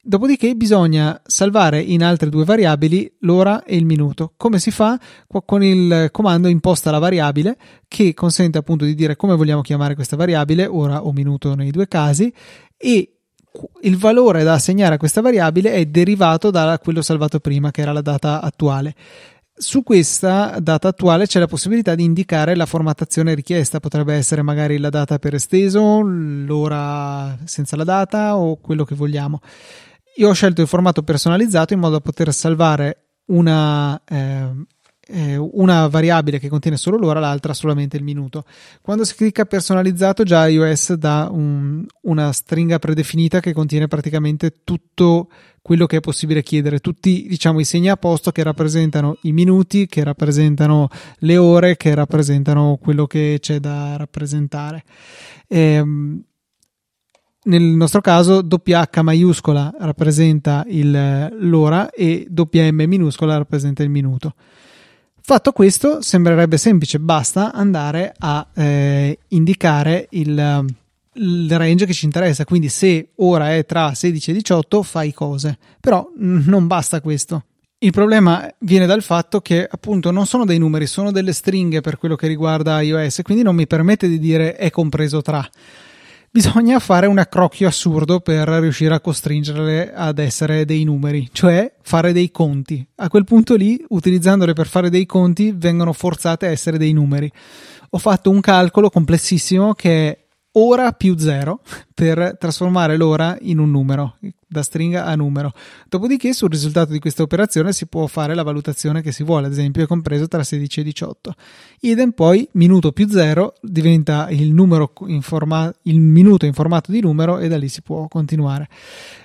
dopodiché bisogna salvare in altre due variabili l'ora e il minuto. Come si fa? Con il comando imposta la variabile che consente appunto di dire come vogliamo chiamare questa variabile, ora o minuto nei due casi, e il valore da assegnare a questa variabile è derivato da quello salvato prima, che era la data attuale. Su questa data attuale c'è la possibilità di indicare la formattazione richiesta, potrebbe essere magari la data per esteso, l'ora senza la data o quello che vogliamo. Io ho scelto il formato personalizzato in modo da poter salvare una eh, eh, una variabile che contiene solo l'ora, l'altra solamente il minuto. Quando si clicca personalizzato, già iOS dà un, una stringa predefinita che contiene praticamente tutto quello che è possibile chiedere, tutti diciamo i segni a posto che rappresentano i minuti, che rappresentano le ore, che rappresentano quello che c'è da rappresentare. Ehm, nel nostro caso WH maiuscola rappresenta il, l'ora e WM minuscola rappresenta il minuto. Fatto questo, sembrerebbe semplice, basta andare a eh, indicare il, il, range che ci interessa. Quindi, se ora è tra 16 e 18, fai cose. Però non basta questo. Il problema viene dal fatto che appunto non sono dei numeri, sono delle stringhe per quello che riguarda iOS, quindi non mi permette di dire è compreso tra bisogna fare un accrocchio assurdo per riuscire a costringerle ad essere dei numeri, cioè fare dei conti. A quel punto lì, utilizzandole per fare dei conti, vengono forzate a essere dei numeri. Ho fatto un calcolo complessissimo che ora più 0 per trasformare l'ora in un numero, da stringa a numero. Dopodiché sul risultato di questa operazione si può fare la valutazione che si vuole, ad esempio è compreso tra 16 e 18. Idem poi minuto più 0 diventa il, forma, il minuto in formato di numero e da lì si può continuare.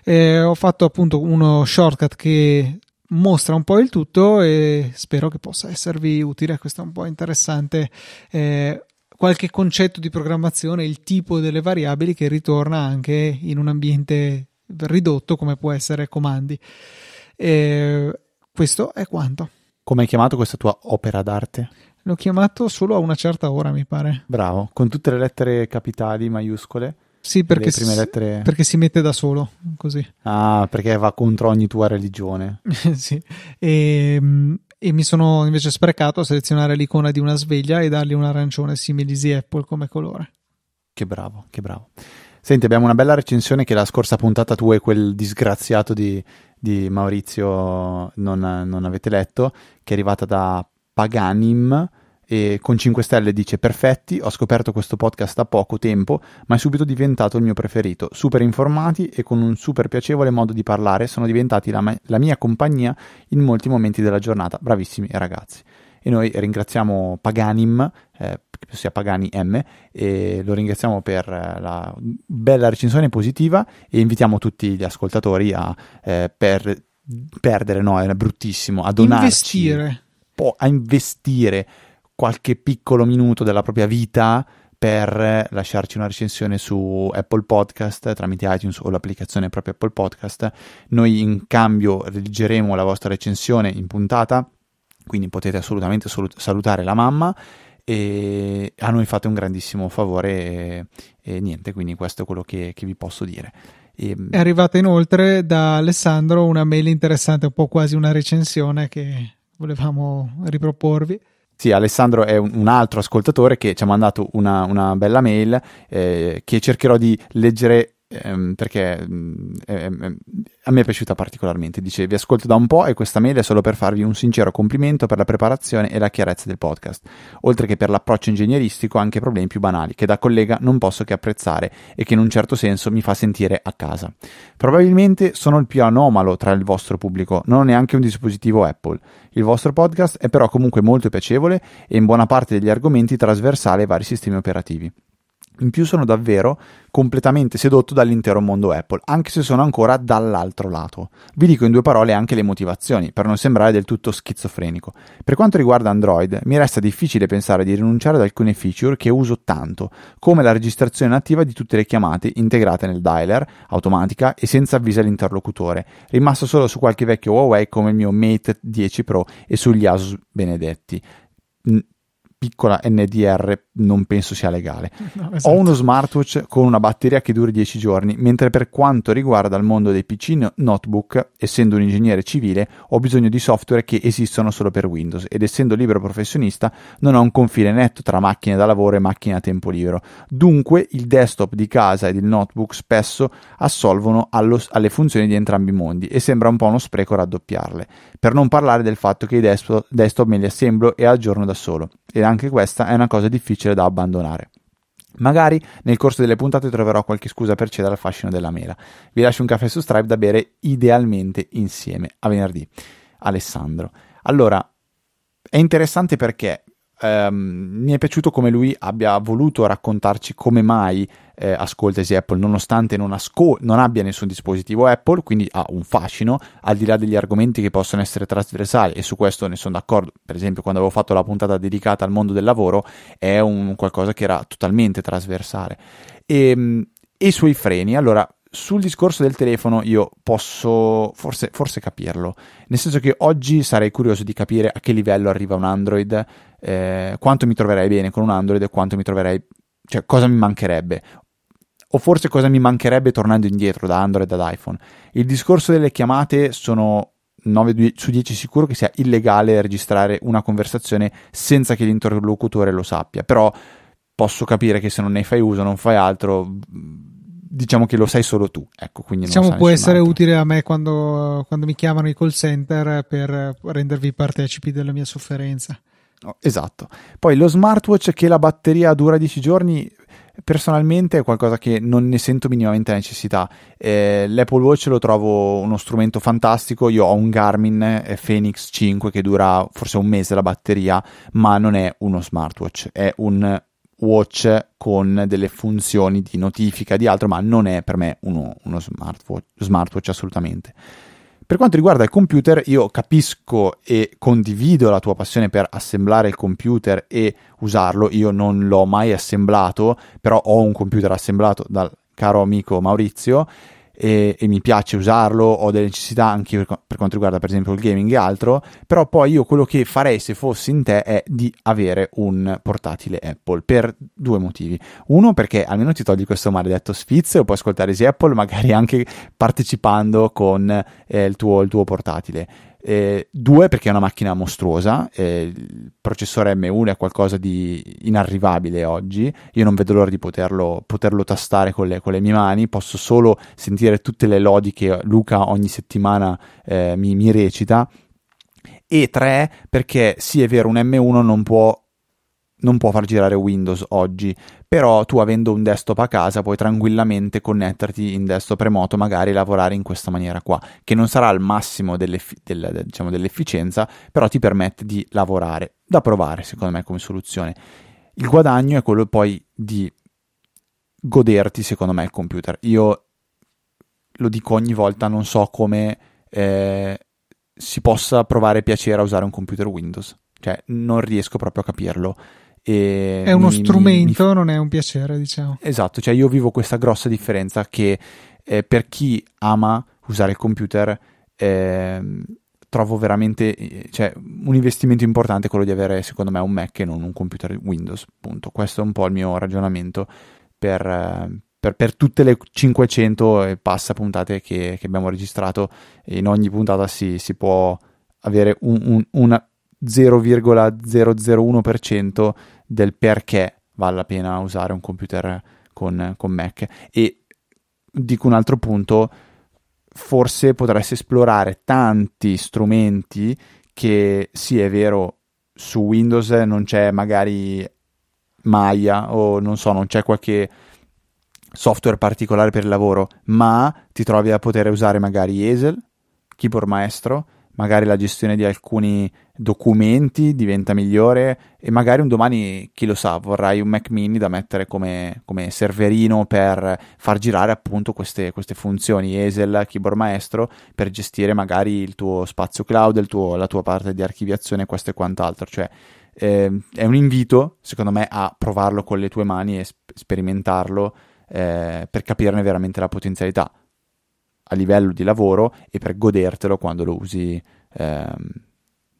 Eh, ho fatto appunto uno shortcut che mostra un po' il tutto e spero che possa esservi utile. Questo è un po' interessante. Eh, qualche concetto di programmazione, il tipo delle variabili che ritorna anche in un ambiente ridotto come può essere comandi. E questo è quanto. Come hai chiamato questa tua opera d'arte? L'ho chiamato solo a una certa ora, mi pare. Bravo, con tutte le lettere capitali, maiuscole. Sì, perché, si, lettere... perché si mette da solo, così. Ah, perché va contro ogni tua religione. sì, e, ehm, e mi sono invece sprecato a selezionare l'icona di una sveglia e dargli un arancione simile di Apple come colore. Che bravo, che bravo. Senti, abbiamo una bella recensione che la scorsa puntata tu e quel disgraziato di, di Maurizio non, non avete letto, che è arrivata da Paganim e con 5 stelle dice perfetti, ho scoperto questo podcast da poco tempo, ma è subito diventato il mio preferito, super informati e con un super piacevole modo di parlare, sono diventati la, me- la mia compagnia in molti momenti della giornata, bravissimi ragazzi. E noi ringraziamo Paganim, eh, ossia Pagani M, e lo ringraziamo per la bella recensione positiva e invitiamo tutti gli ascoltatori a eh, per perdere, no, è bruttissimo, a donarci, investire. a investire qualche piccolo minuto della propria vita per lasciarci una recensione su Apple Podcast tramite iTunes o l'applicazione proprio Apple Podcast. Noi in cambio redigeremo la vostra recensione in puntata, quindi potete assolutamente salutare la mamma e a noi fate un grandissimo favore e, e niente, quindi questo è quello che, che vi posso dire. E, è arrivata inoltre da Alessandro una mail interessante, un po' quasi una recensione che volevamo riproporvi. Sì, Alessandro è un, altro ascoltatore che ci ha mandato una, una bella mail eh, che cercherò di leggere ehm, perché ehm, a me è piaciuta particolarmente. Dice: Vi ascolto da un po' e questa mail è solo per farvi un sincero complimento per la preparazione e la chiarezza del podcast, oltre che per l'approccio ingegneristico, anche problemi più banali che da collega non posso che apprezzare e che in un certo senso mi fa sentire a casa. Probabilmente sono il più anomalo tra il vostro pubblico, non ho neanche un dispositivo Apple. Il vostro podcast è però comunque molto piacevole e in buona parte degli argomenti trasversale ai vari sistemi operativi. In più sono davvero completamente sedotto dall'intero mondo Apple, anche se sono ancora dall'altro lato. Vi dico in due parole anche le motivazioni, per non sembrare del tutto schizofrenico. Per quanto riguarda Android, mi resta difficile pensare di rinunciare ad alcune feature che uso tanto, come la registrazione nativa di tutte le chiamate integrate nel dialer, automatica e senza avviso all'interlocutore, rimasto solo su qualche vecchio Huawei come il mio Mate 10 Pro e sugli Asus benedetti piccola NDR non penso sia legale. No, esatto. Ho uno smartwatch con una batteria che dura 10 giorni, mentre per quanto riguarda il mondo dei PC notebook, essendo un ingegnere civile, ho bisogno di software che esistono solo per Windows ed essendo libero professionista non ho un confine netto tra macchine da lavoro e macchine a tempo libero. Dunque il desktop di casa ed il notebook spesso assolvono allo, alle funzioni di entrambi i mondi e sembra un po' uno spreco raddoppiarle. Per non parlare del fatto che i desktop, desktop me li assemblo e aggiorno da solo. Ed anche questa è una cosa difficile da abbandonare. Magari nel corso delle puntate troverò qualche scusa per cedere al fascino della mela. Vi lascio un caffè su Stripe da bere idealmente insieme. A venerdì. Alessandro. Allora, è interessante perché ehm, mi è piaciuto come lui abbia voluto raccontarci come mai eh, ascolta Easy Apple nonostante non, ascol- non, abbia nessun dispositivo Apple, quindi ha un fascino al di là degli argomenti che possono essere trasversali e su questo ne sono d'accordo, per esempio quando avevo fatto la puntata dedicata al mondo del lavoro è un qualcosa che era totalmente trasversale. E, ehm, e sui freni, allora sul discorso del telefono io posso forse, forse, capirlo, nel senso che oggi sarei curioso di capire a che livello arriva un Android, eh, quanto mi troverei bene con un Android e quanto mi troverei, cioè cosa mi mancherebbe. O forse cosa mi mancherebbe tornando indietro da Android ad iPhone. Il discorso delle chiamate sono 9 su 10 sicuro che sia illegale registrare una conversazione senza che l'interlocutore lo sappia, però posso capire che se non ne fai uso, non fai altro, diciamo che lo sai solo tu. Ecco, quindi diciamo può essere altro. utile a me quando, quando mi chiamano i call center per rendervi partecipi della mia sofferenza. Oh, esatto. Poi lo smartwatch che la batteria dura 10 giorni personalmente è qualcosa che non ne sento minimamente la necessità. Eh, L'Apple Watch lo trovo uno strumento fantastico. Io ho un Garmin eh, Phoenix 5 che dura forse un mese la batteria, ma non è uno smartwatch, è un watch con delle funzioni di notifica di altro, ma non è per me uno, uno smartwatch, smartwatch assolutamente. Per quanto riguarda il computer, io capisco e condivido la tua passione per assemblare il computer e usarlo. Io non l'ho mai assemblato, però ho un computer assemblato dal caro amico Maurizio e, e, mi piace usarlo, ho delle necessità anche per, per, quanto riguarda per esempio il gaming e altro, però poi io quello che farei se fossi in te è di avere un portatile Apple per due motivi. Uno perché almeno ti togli questo maledetto sfizio puoi ascoltare Easy Apple magari anche partecipando con eh, il, tuo, il tuo portatile. Eh, due, perché è una macchina mostruosa, eh, il processore M1 è qualcosa di inarrivabile oggi, io non vedo l'ora di poterlo, poterlo tastare con le, con le, mie mani, posso solo sentire tutte le lodi che Luca ogni settimana eh, mi, mi recita. E tre, perché sì è vero, un M1 non può non può far girare Windows oggi, però tu avendo un desktop a casa puoi tranquillamente connetterti in desktop remoto, magari lavorare in questa maniera qua, che non sarà al massimo dell'eff- del, diciamo, dell'efficienza, però ti permette di lavorare, da provare secondo me come soluzione. il guadagno è quello poi di goderti, secondo me, il computer. Io lo dico ogni volta, non so come eh, si possa provare piacere a usare un computer Windows. Cioè, non riesco proprio a capirlo. È uno mi, strumento, mi... non è un piacere, diciamo. Esatto, cioè io vivo questa grossa differenza che eh, per chi ama usare il computer eh, trovo veramente cioè, un investimento importante quello di avere secondo me un Mac e non un computer Windows, appunto. Questo è un po' il mio ragionamento per, per, per, tutte le 500 e passa puntate che, che, abbiamo registrato. In ogni puntata si, si può avere un, un, una 0,001% del perché vale la pena usare un computer con, con Mac. E dico un altro punto, forse potresti esplorare tanti strumenti che sì è vero su Windows non c'è magari Maya o non so non c'è qualche software particolare per il lavoro ma ti trovi a poter usare magari Easel Keyboard Maestro magari la gestione di alcuni documenti diventa migliore e magari un domani, chi lo sa, vorrai un Mac mini da mettere come, come serverino per far girare appunto queste, queste, funzioni ESL, Keyboard Maestro, per gestire magari il tuo spazio cloud, tuo, la tua parte di archiviazione, questo e quant'altro. Cioè, eh, è un invito, secondo me, a provarlo con le tue mani e sp- sperimentarlo eh, per capirne veramente la potenzialità a livello di lavoro e per godertelo quando lo usi ehm,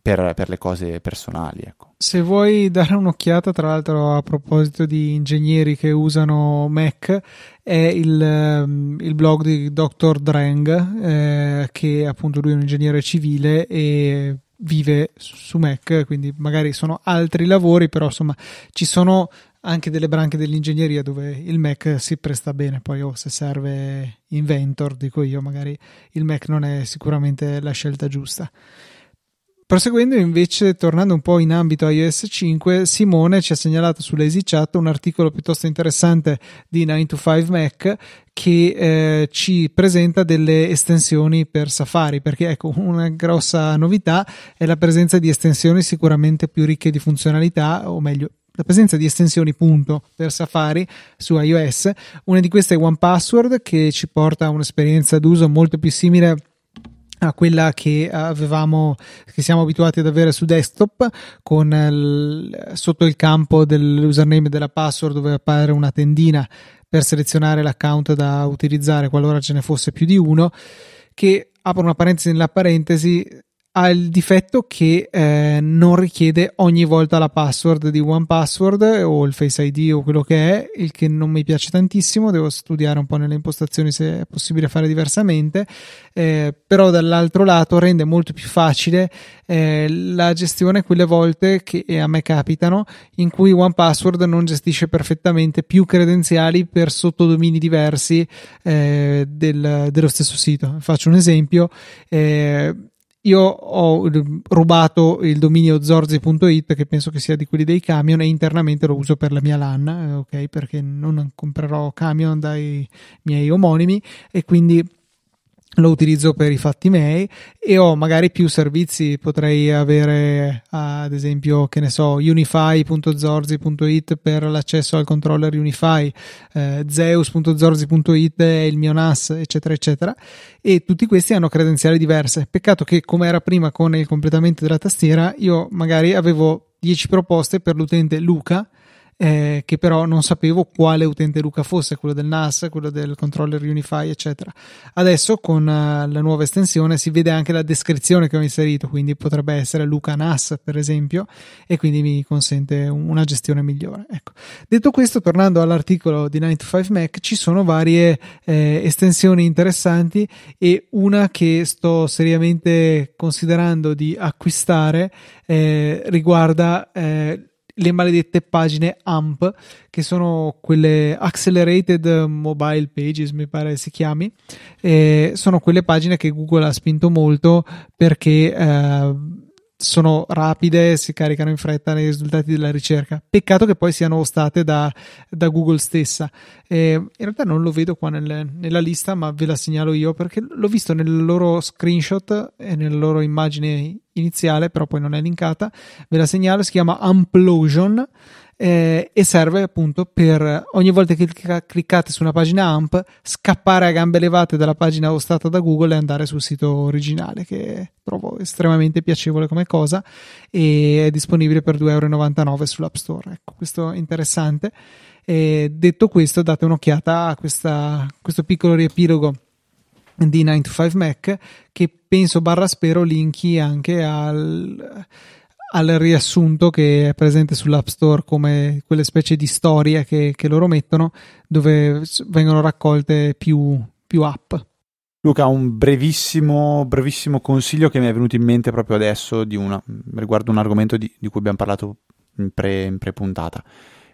per, per, le cose personali. Ecco. Se vuoi dare un'occhiata, tra l'altro, a proposito di ingegneri che usano Mac, è il, ehm, il blog di Dr. Drang, eh, che appunto lui è un ingegnere civile e vive su Mac, quindi magari sono altri lavori, però insomma ci sono anche delle branche dell'ingegneria dove il Mac si presta bene, poi oh, se serve Inventor, dico io, magari il Mac non è sicuramente la scelta giusta. Proseguendo invece, tornando un po' in ambito iOS 5, Simone ci ha segnalato su Chat un articolo piuttosto interessante di 9 to 5 Mac che eh, ci presenta delle estensioni per Safari, perché ecco, una grossa novità è la presenza di estensioni sicuramente più ricche di funzionalità, o meglio, la presenza di estensioni punto per Safari su iOS. Una di queste è OnePassword che ci porta a un'esperienza d'uso molto più simile a quella che avevamo che siamo abituati ad avere su desktop con il, sotto il campo dell'username e della password dove appare una tendina per selezionare l'account da utilizzare qualora ce ne fosse più di uno che apro una parentesi nella parentesi ha il difetto che eh, non richiede ogni volta la password di OnePassword o il Face ID o quello che è, il che non mi piace tantissimo, devo studiare un po' nelle impostazioni se è possibile fare diversamente, eh, però dall'altro lato rende molto più facile eh, la gestione quelle volte che a me capitano in cui OnePassword non gestisce perfettamente più credenziali per sottodomini diversi eh, del, dello stesso sito. Faccio un esempio eh, io ho rubato il dominio zorzi.it che penso che sia di quelli dei camion e internamente lo uso per la mia LAN, eh, ok? Perché non comprerò camion dai miei omonimi e quindi lo utilizzo per i fatti miei e ho magari più servizi potrei avere ad esempio che ne so unify.zorzi.it per l'accesso al controller unify eh, zeus.zorzi.it è il mio NAS eccetera eccetera. E tutti questi hanno credenziali diverse. Peccato che come era prima con il completamento della tastiera io magari avevo 10 proposte per l'utente Luca eh, che però non sapevo quale utente Luca fosse, quello del NAS, quello del controller Unify, eccetera. Adesso con uh, la nuova estensione si vede anche la descrizione che ho inserito, quindi potrebbe essere Luca NAS, per esempio, e quindi mi consente una gestione migliore. Ecco. Detto questo, tornando all'articolo di 9 to 5 Mac, ci sono varie eh, estensioni interessanti e una che sto seriamente considerando di acquistare eh, riguarda eh, le maledette pagine AMP, che sono quelle Accelerated Mobile Pages, mi pare si chiami, sono quelle pagine che Google ha spinto molto perché eh, sono rapide, si caricano in fretta nei risultati della ricerca. Peccato che poi siano ostate da, da Google stessa. Eh, in realtà non lo vedo qua nel, nella lista, ma ve la segnalo io perché l'ho visto nel loro screenshot e nella loro immagine iniziale, però poi non è linkata. Ve la segnalo, si chiama Amplosion eh, e serve appunto per ogni volta che cliccate su una pagina AMP scappare a gambe levate dalla pagina hostata da Google e andare sul sito originale che trovo estremamente piacevole come cosa e è disponibile per 2,99 euro sull'App Store. Ecco, questo è interessante. E detto questo, date un'occhiata a questa, questo piccolo riepilogo di 9 to 5 Mac che penso barra spero linki anche al, al riassunto che è presente sull'App Store come quelle specie di storie che, che loro mettono dove vengono raccolte più, più app. Luca, un brevissimo, brevissimo consiglio che mi è venuto in mente proprio adesso una, riguardo un argomento di, di, cui abbiamo parlato in, pre, in pre-puntata.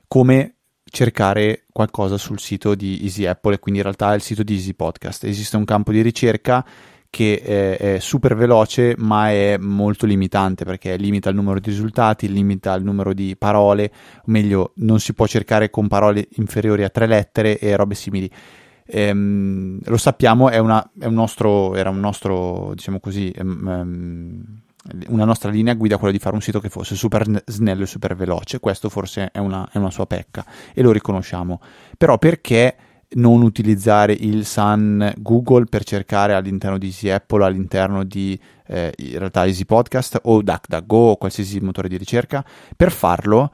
Come cercare qualcosa sul sito di Easy Apple e quindi in realtà il sito di Easy Podcast. Esiste un campo di ricerca che è, è, super veloce ma è molto limitante perché limita il numero di risultati, limita il numero di parole, o meglio non si può cercare con parole inferiori a tre lettere e robe simili. Ehm, lo sappiamo, una, un nostro, era un nostro, diciamo così, um, una nostra linea guida quella di fare un sito che fosse super snello e super veloce. Questo forse è una, è una sua pecca e lo riconosciamo. Però perché non utilizzare il Sun Google per cercare all'interno di Easy Apple, all'interno di eh, in realtà Easy Podcast o DuckDuckGo o qualsiasi motore di ricerca? Per farlo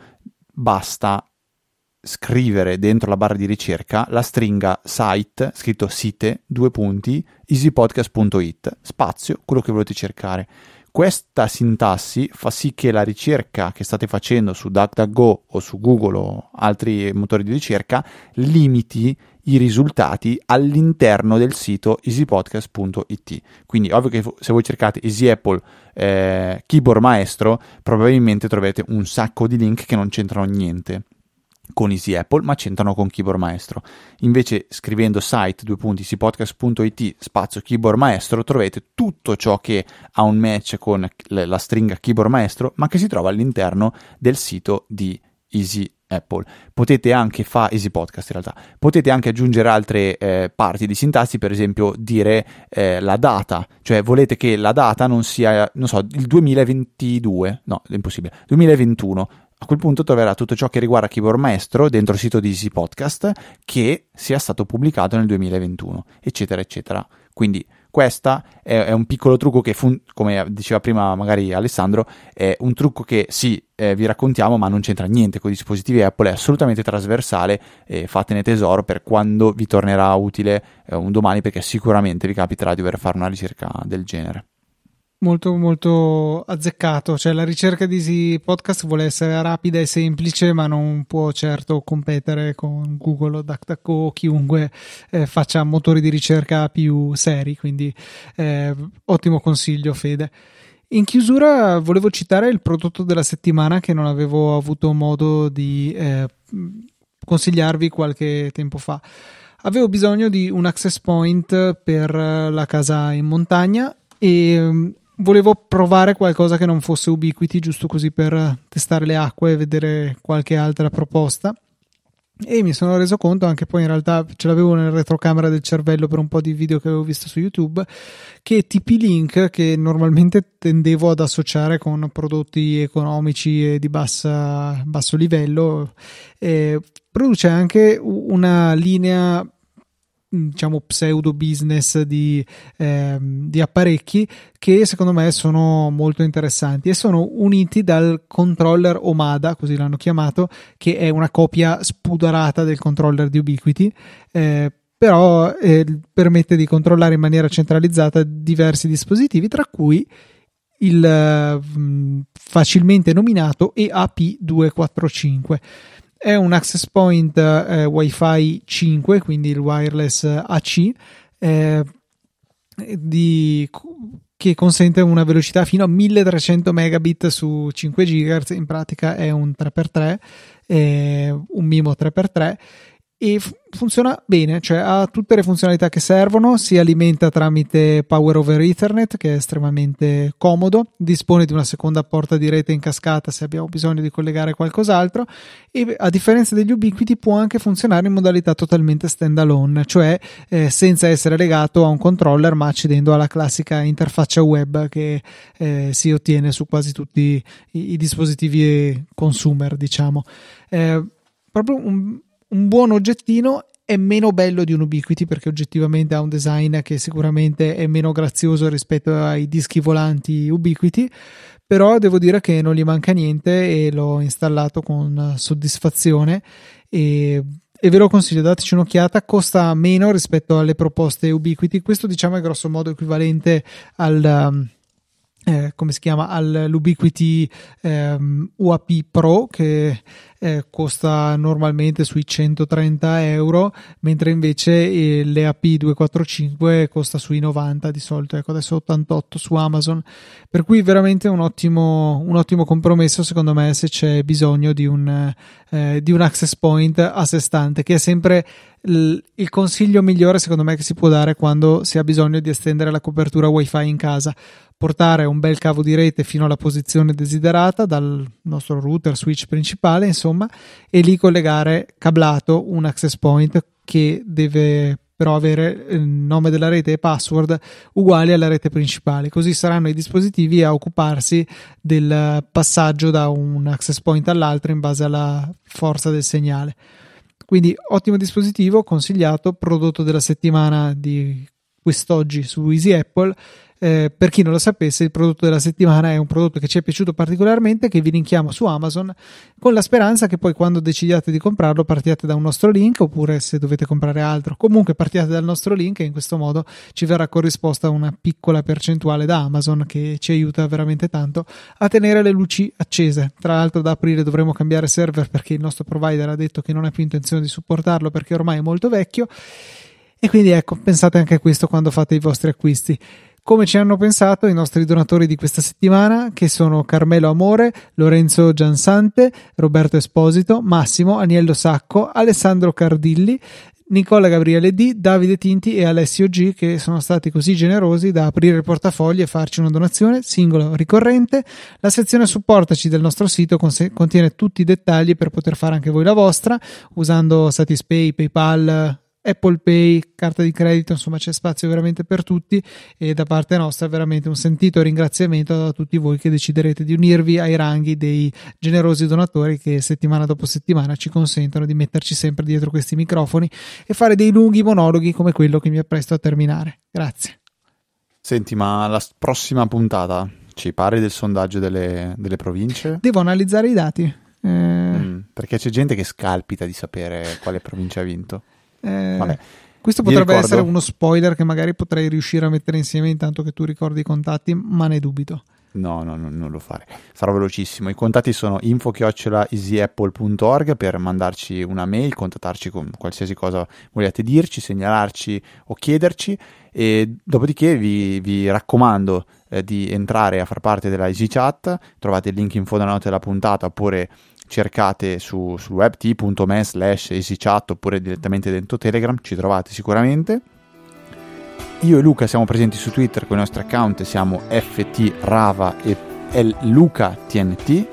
basta scrivere dentro la barra di ricerca la stringa site, scritto site, due punti, easypodcast.it, spazio, quello che volete cercare questa sintassi fa sì che la ricerca che state facendo su DuckDuckGo o su Google o altri motori di ricerca limiti i risultati all'interno del sito easypodcast.it. Quindi, ovvio che se voi cercate Easy Apple eh, Keyboard Maestro, probabilmente troverete un sacco di link che non c'entrano niente con Easy Apple, ma c'entrano con Keyboard Maestro. Invece, scrivendo site sipodcast.it spazio Keyboard Maestro, trovate tutto ciò che ha un match con la stringa Keyboard Maestro, ma che si trova all'interno del sito di Easy Apple. Potete anche fare Easy Podcast in realtà. Potete anche aggiungere altre eh, parti di sintassi, per esempio dire eh, la data, cioè volete che la data non sia, non so, il 2022, no, è impossibile, 2021 a quel punto troverà tutto ciò che riguarda Keyboard Maestro dentro il sito di Easy Podcast che sia stato pubblicato nel 2021, eccetera, eccetera. Quindi questo è, è, un piccolo trucco che, fun- come diceva prima magari Alessandro, è un trucco che sì, eh, vi raccontiamo, ma non c'entra niente con i dispositivi Apple, è assolutamente trasversale e fatene tesoro per quando vi tornerà utile eh, un domani, perché sicuramente vi capiterà di dover fare una ricerca del genere molto molto azzeccato. Cioè la ricerca di Easy Podcast vuole essere rapida e semplice ma non può certo competere con Google o DuckDuckGo o chiunque eh, faccia motori di ricerca più seri. Quindi eh, ottimo consiglio Fede. In chiusura volevo citare il prodotto della settimana che non avevo avuto modo di eh, consigliarvi qualche tempo fa. Avevo bisogno di un access point per la casa in montagna e volevo provare qualcosa che non fosse Ubiquiti, giusto così per testare le acque e vedere qualche altra proposta. E mi sono reso conto, anche poi in realtà ce l'avevo nel retrocamera del cervello per un po' di video che avevo visto su YouTube, che TP-Link, che normalmente tendevo ad associare con prodotti economici e di bassa, basso livello, eh, produce anche una linea diciamo pseudo business di, eh, di, apparecchi che secondo me sono molto interessanti e sono uniti dal controller Omada, così l'hanno chiamato, che è una copia spudorata del controller di Ubiquiti. Eh, però eh, permette di controllare in maniera centralizzata diversi dispositivi, tra cui il uh, facilmente nominato EAP245 è un access point eh, WiFi 5, quindi il wireless AC, eh, di, che consente una velocità fino a 1300 megabit su 5 GHz, in pratica è un 3x3, eh, un MIMO 3x3 e funziona bene, cioè ha tutte le funzionalità che servono, si alimenta tramite Power over Ethernet che è estremamente comodo, dispone di una seconda porta di rete in cascata se abbiamo bisogno di collegare qualcos'altro e a differenza degli Ubiquiti può anche funzionare in modalità totalmente standalone, cioè eh, senza essere legato a un controller ma accedendo alla classica interfaccia web che eh, si ottiene su quasi tutti i, i dispositivi consumer, diciamo. Eh, proprio un, un buon oggettino è meno bello di un Ubiquiti perché oggettivamente ha un design che sicuramente è meno grazioso rispetto ai dischi volanti Ubiquiti, però devo dire che non gli manca niente e l'ho installato con soddisfazione. E, e ve lo consiglio, dateci un'occhiata, costa meno rispetto alle proposte Ubiquiti, questo diciamo è grosso modo equivalente al... Eh, come si chiama? all'Ubiquiti ehm, UAP Pro che eh, costa normalmente sui 130 euro, mentre invece eh, l'EAP 245 costa sui 90 di solito, ecco adesso 88 su Amazon, per cui veramente un ottimo, un ottimo compromesso secondo me se c'è bisogno di un, eh, di un access point a sé stante, che è sempre il, il consiglio migliore secondo me che si può dare quando si ha bisogno di estendere la copertura wifi in casa portare un bel cavo di rete fino alla posizione desiderata dal nostro router switch principale insomma e lì collegare cablato un access point che deve però avere il nome della rete e password uguali alla rete principale. Così saranno i dispositivi a occuparsi del passaggio da un access point all'altro in base alla forza del segnale. Quindi ottimo dispositivo consigliato prodotto della settimana di quest'oggi su Easy Apple eh, per chi non lo sapesse, il prodotto della settimana è un prodotto che ci è piaciuto particolarmente, che vi linkiamo su Amazon, con la speranza che poi quando decidiate di comprarlo partiate da un nostro link, oppure se dovete comprare altro, comunque partiate dal nostro link e in questo modo ci verrà corrisposta una piccola percentuale da Amazon che ci aiuta veramente tanto a tenere le luci accese. Tra l'altro da aprile dovremo cambiare server perché il nostro provider ha detto che non ha più intenzione di supportarlo perché ormai è molto vecchio. E quindi ecco, pensate anche a questo quando fate i vostri acquisti come ci hanno pensato i nostri donatori di questa settimana, che sono Carmelo Amore, Lorenzo Giansante, Roberto Esposito, Massimo, Aniello Sacco, Alessandro Cardilli, Nicola Gabriele D, Davide Tinti e Alessio G che sono stati così generosi da aprire il portafoglio e farci una donazione singola o ricorrente. La sezione supportaci del nostro sito contiene tutti i dettagli per poter fare anche voi la vostra usando Satispay, PayPal, Apple Pay, carta di credito, insomma c'è spazio veramente per tutti e da parte nostra veramente un sentito ringraziamento a tutti voi che deciderete di unirvi ai ranghi dei generosi donatori che settimana dopo settimana ci consentono di metterci sempre dietro questi microfoni e fare dei lunghi monologhi come quello che mi appresto a terminare. Grazie. Senti, ma la prossima puntata ci pare del sondaggio delle, delle province? Devo analizzare i dati. Eh... Mm, perché c'è gente che scalpita di sapere quale provincia ha vinto. Eh, questo potrebbe ricordo... essere uno spoiler che magari potrei riuscire a mettere insieme intanto che tu ricordi i contatti, ma ne dubito. No, no, no, non lo fare. Sarò velocissimo. I contatti sono info-easyapple.org per mandarci una mail, contattarci con qualsiasi cosa vogliate dirci, segnalarci o chiederci. E dopodiché vi, vi raccomando eh, di entrare a far parte della EasyChat. Trovate il link in fondo alla nota della puntata oppure cercate su, sul web t.me slash easychat oppure direttamente dentro Telegram, ci trovate sicuramente. Io e Luca siamo presenti su Twitter con i nostri account, siamo ftrava e lucatnt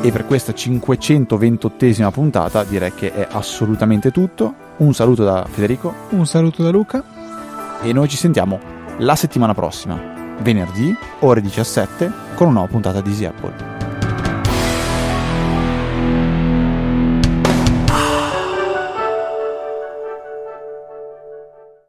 e per questa 528esima puntata direi che è assolutamente tutto. Un saluto da Federico. Un saluto da Luca. E noi ci sentiamo la settimana prossima, venerdì, ore 17, con una nuova puntata di Easy Apple.